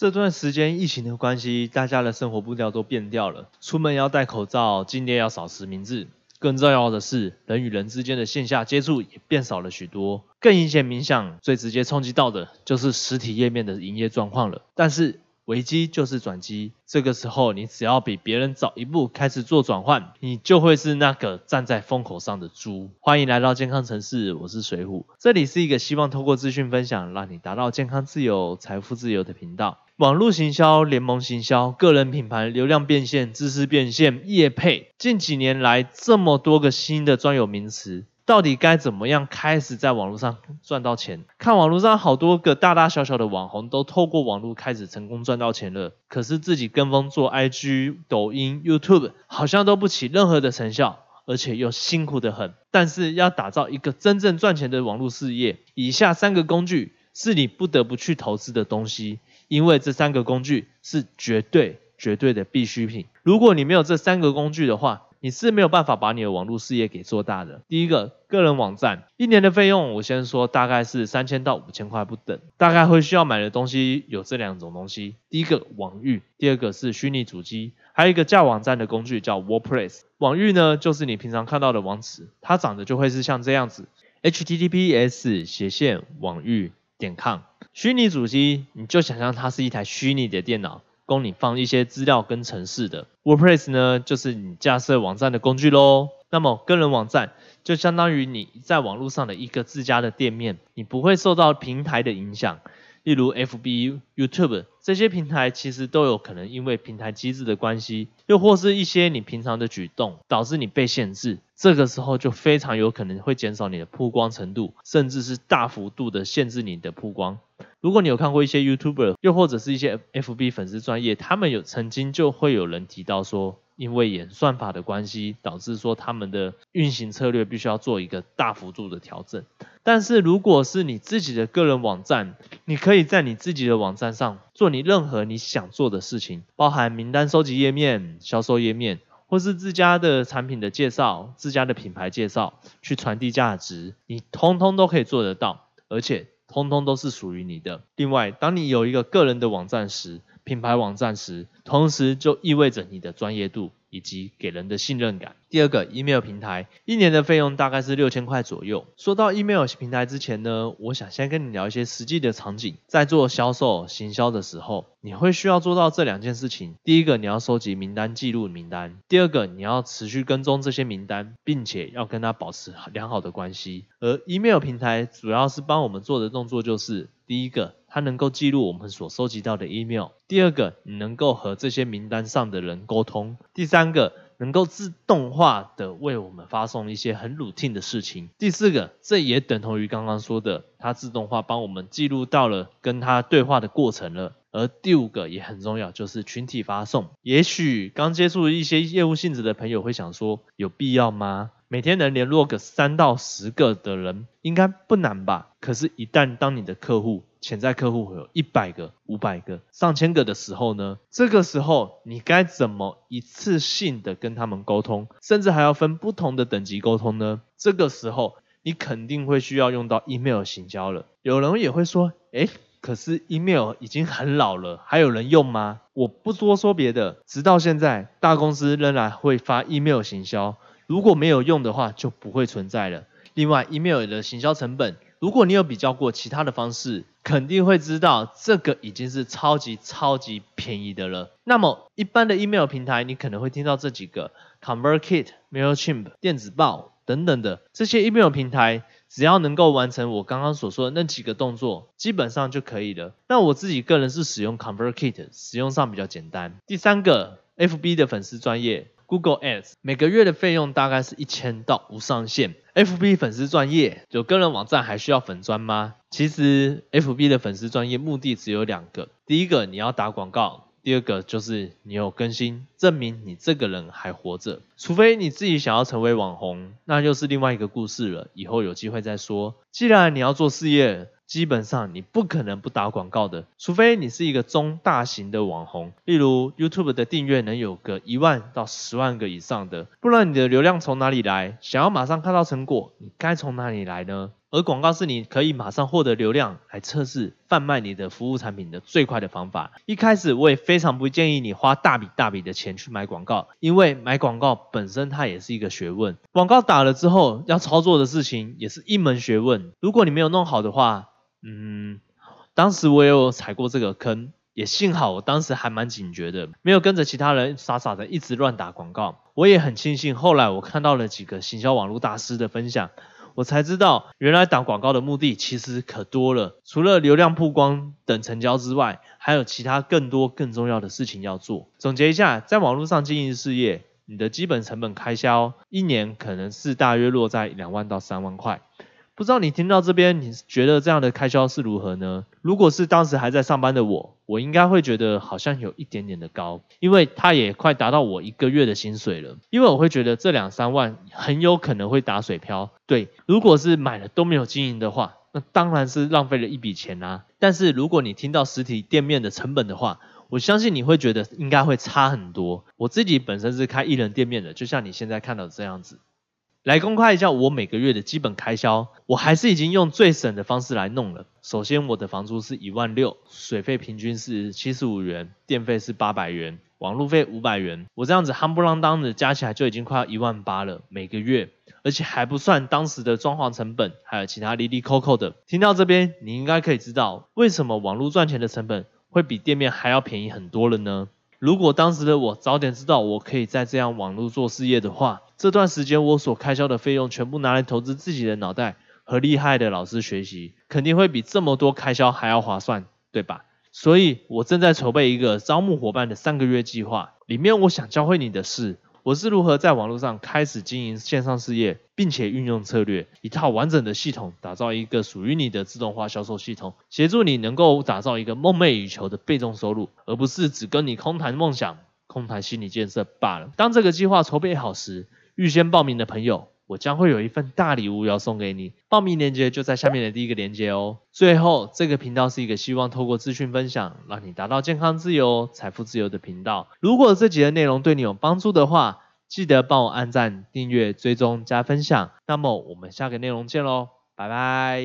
这段时间疫情的关系，大家的生活步调都变掉了，出门要戴口罩，进店要扫实名制。更重要的是，人与人之间的线下接触也变少了许多。更明显冥想、最直接冲击到的，就是实体页面的营业状况了。但是，危机就是转机，这个时候你只要比别人早一步开始做转换，你就会是那个站在风口上的猪。欢迎来到健康城市，我是水虎，这里是一个希望透过资讯分享，让你达到健康自由、财富自由的频道。网络行销、联盟行销、个人品牌、流量变现、知识变现、业配，近几年来这么多个新的专有名词。到底该怎么样开始在网络上赚到钱？看网络上好多个大大小小的网红都透过网络开始成功赚到钱了，可是自己跟风做 IG、抖音、YouTube，好像都不起任何的成效，而且又辛苦的很。但是要打造一个真正赚钱的网络事业，以下三个工具是你不得不去投资的东西，因为这三个工具是绝对绝对的必需品。如果你没有这三个工具的话，你是没有办法把你的网络事业给做大的。第一个，个人网站一年的费用，我先说大概是三千到五千块不等。大概会需要买的东西有这两种东西：第一个网域，第二个是虚拟主机，还有一个架网站的工具叫 WordPress。网域呢，就是你平常看到的网址，它长得就会是像这样子：https 斜线网域点 com。虚拟主机，你就想象它是一台虚拟的电脑。供你放一些资料跟城市的 WordPress 呢，就是你架设网站的工具喽。那么个人网站就相当于你在网络上的一个自家的店面，你不会受到平台的影响。例如 FB、YouTube 这些平台，其实都有可能因为平台机制的关系，又或是一些你平常的举动，导致你被限制。这个时候就非常有可能会减少你的曝光程度，甚至是大幅度的限制你的曝光。如果你有看过一些 YouTuber，又或者是一些 FB 粉丝专业，他们有曾经就会有人提到说。因为演算法的关系，导致说他们的运行策略必须要做一个大幅度的调整。但是如果是你自己的个人网站，你可以在你自己的网站上做你任何你想做的事情，包含名单收集页面、销售页面，或是自家的产品的介绍、自家的品牌介绍，去传递价值，你通通都可以做得到，而且通通都是属于你的。另外，当你有一个个人的网站时，品牌网站时，同时就意味着你的专业度以及给人的信任感。第二个，email 平台，一年的费用大概是六千块左右。说到 email 平台之前呢，我想先跟你聊一些实际的场景。在做销售行销的时候，你会需要做到这两件事情。第一个，你要收集名单记录名单；第二个，你要持续跟踪这些名单，并且要跟他保持良好的关系。而 email 平台主要是帮我们做的动作就是，第一个，它能够记录我们所收集到的 email；第二个，你能够和这些名单上的人沟通；第三个。能够自动化的为我们发送一些很 routine 的事情。第四个，这也等同于刚刚说的，它自动化帮我们记录到了跟它对话的过程了。而第五个也很重要，就是群体发送。也许刚接触一些业务性质的朋友会想说，有必要吗？每天能联络个三到十个的人，应该不难吧？可是，一旦当你的客户潜在客户有一百个、五百个、上千个的时候呢？这个时候你该怎么一次性的跟他们沟通，甚至还要分不同的等级沟通呢？这个时候你肯定会需要用到 email 行销了。有人也会说，哎，可是 email 已经很老了，还有人用吗？我不多说别的，直到现在，大公司仍然会发 email 行销。如果没有用的话，就不会存在了。另外，email 的行销成本，如果你有比较过其他的方式，肯定会知道这个已经是超级超级便宜的了。那么，一般的 email 平台，你可能会听到这几个：ConvertKit、Mailchimp、电子报等等的这些 email 平台，只要能够完成我刚刚所说的那几个动作，基本上就可以了。那我自己个人是使用 ConvertKit，使用上比较简单。第三个，FB 的粉丝专业。Google Ads 每个月的费用大概是一千到无上限。FB 粉丝专业有个人网站还需要粉专吗？其实 FB 的粉丝专业目的只有两个，第一个你要打广告，第二个就是你有更新，证明你这个人还活着。除非你自己想要成为网红，那又是另外一个故事了，以后有机会再说。既然你要做事业，基本上你不可能不打广告的，除非你是一个中大型的网红，例如 YouTube 的订阅能有个一万到十万个以上的，不然你的流量从哪里来？想要马上看到成果，你该从哪里来呢？而广告是你可以马上获得流量来测试贩卖你的服务产品的最快的方法。一开始我也非常不建议你花大笔大笔的钱去买广告，因为买广告本身它也是一个学问。广告打了之后要操作的事情也是一门学问。如果你没有弄好的话，嗯，当时我也有踩过这个坑，也幸好我当时还蛮警觉的，没有跟着其他人傻傻的一直乱打广告。我也很庆幸后来我看到了几个行销网络大师的分享。我才知道，原来打广告的目的其实可多了。除了流量曝光等成交之外，还有其他更多更重要的事情要做。总结一下，在网络上经营事业，你的基本成本开销一年可能是大约落在两万到三万块。不知道你听到这边，你觉得这样的开销是如何呢？如果是当时还在上班的我，我应该会觉得好像有一点点的高，因为它也快达到我一个月的薪水了。因为我会觉得这两三万很有可能会打水漂。对，如果是买了都没有经营的话，那当然是浪费了一笔钱啊。但是如果你听到实体店面的成本的话，我相信你会觉得应该会差很多。我自己本身是开一人店面的，就像你现在看到这样子。来公开一下我每个月的基本开销，我还是已经用最省的方式来弄了。首先，我的房租是一万六，水费平均是七十五元，电费是八百元，网路费五百元。我这样子夯不啷当的加起来就已经快要一万八了每个月，而且还不算当时的装潢成本，还有其他哩哩扣扣的。听到这边，你应该可以知道为什么网络赚钱的成本会比店面还要便宜很多了呢？如果当时的我早点知道我可以在这样网络做事业的话，这段时间我所开销的费用全部拿来投资自己的脑袋和厉害的老师学习，肯定会比这么多开销还要划算，对吧？所以我正在筹备一个招募伙伴的三个月计划，里面我想教会你的是。我是如何在网络上开始经营线上事业，并且运用策略，一套完整的系统，打造一个属于你的自动化销售系统，协助你能够打造一个梦寐以求的被动收入，而不是只跟你空谈梦想、空谈心理建设罢了。当这个计划筹备好时，预先报名的朋友。我将会有一份大礼物要送给你，报名链接就在下面的第一个链接哦。最后，这个频道是一个希望透过资讯分享，让你达到健康自由、财富自由的频道。如果这集的内容对你有帮助的话，记得帮我按赞、订阅、追踪、加分享。那么我们下个内容见喽，拜拜。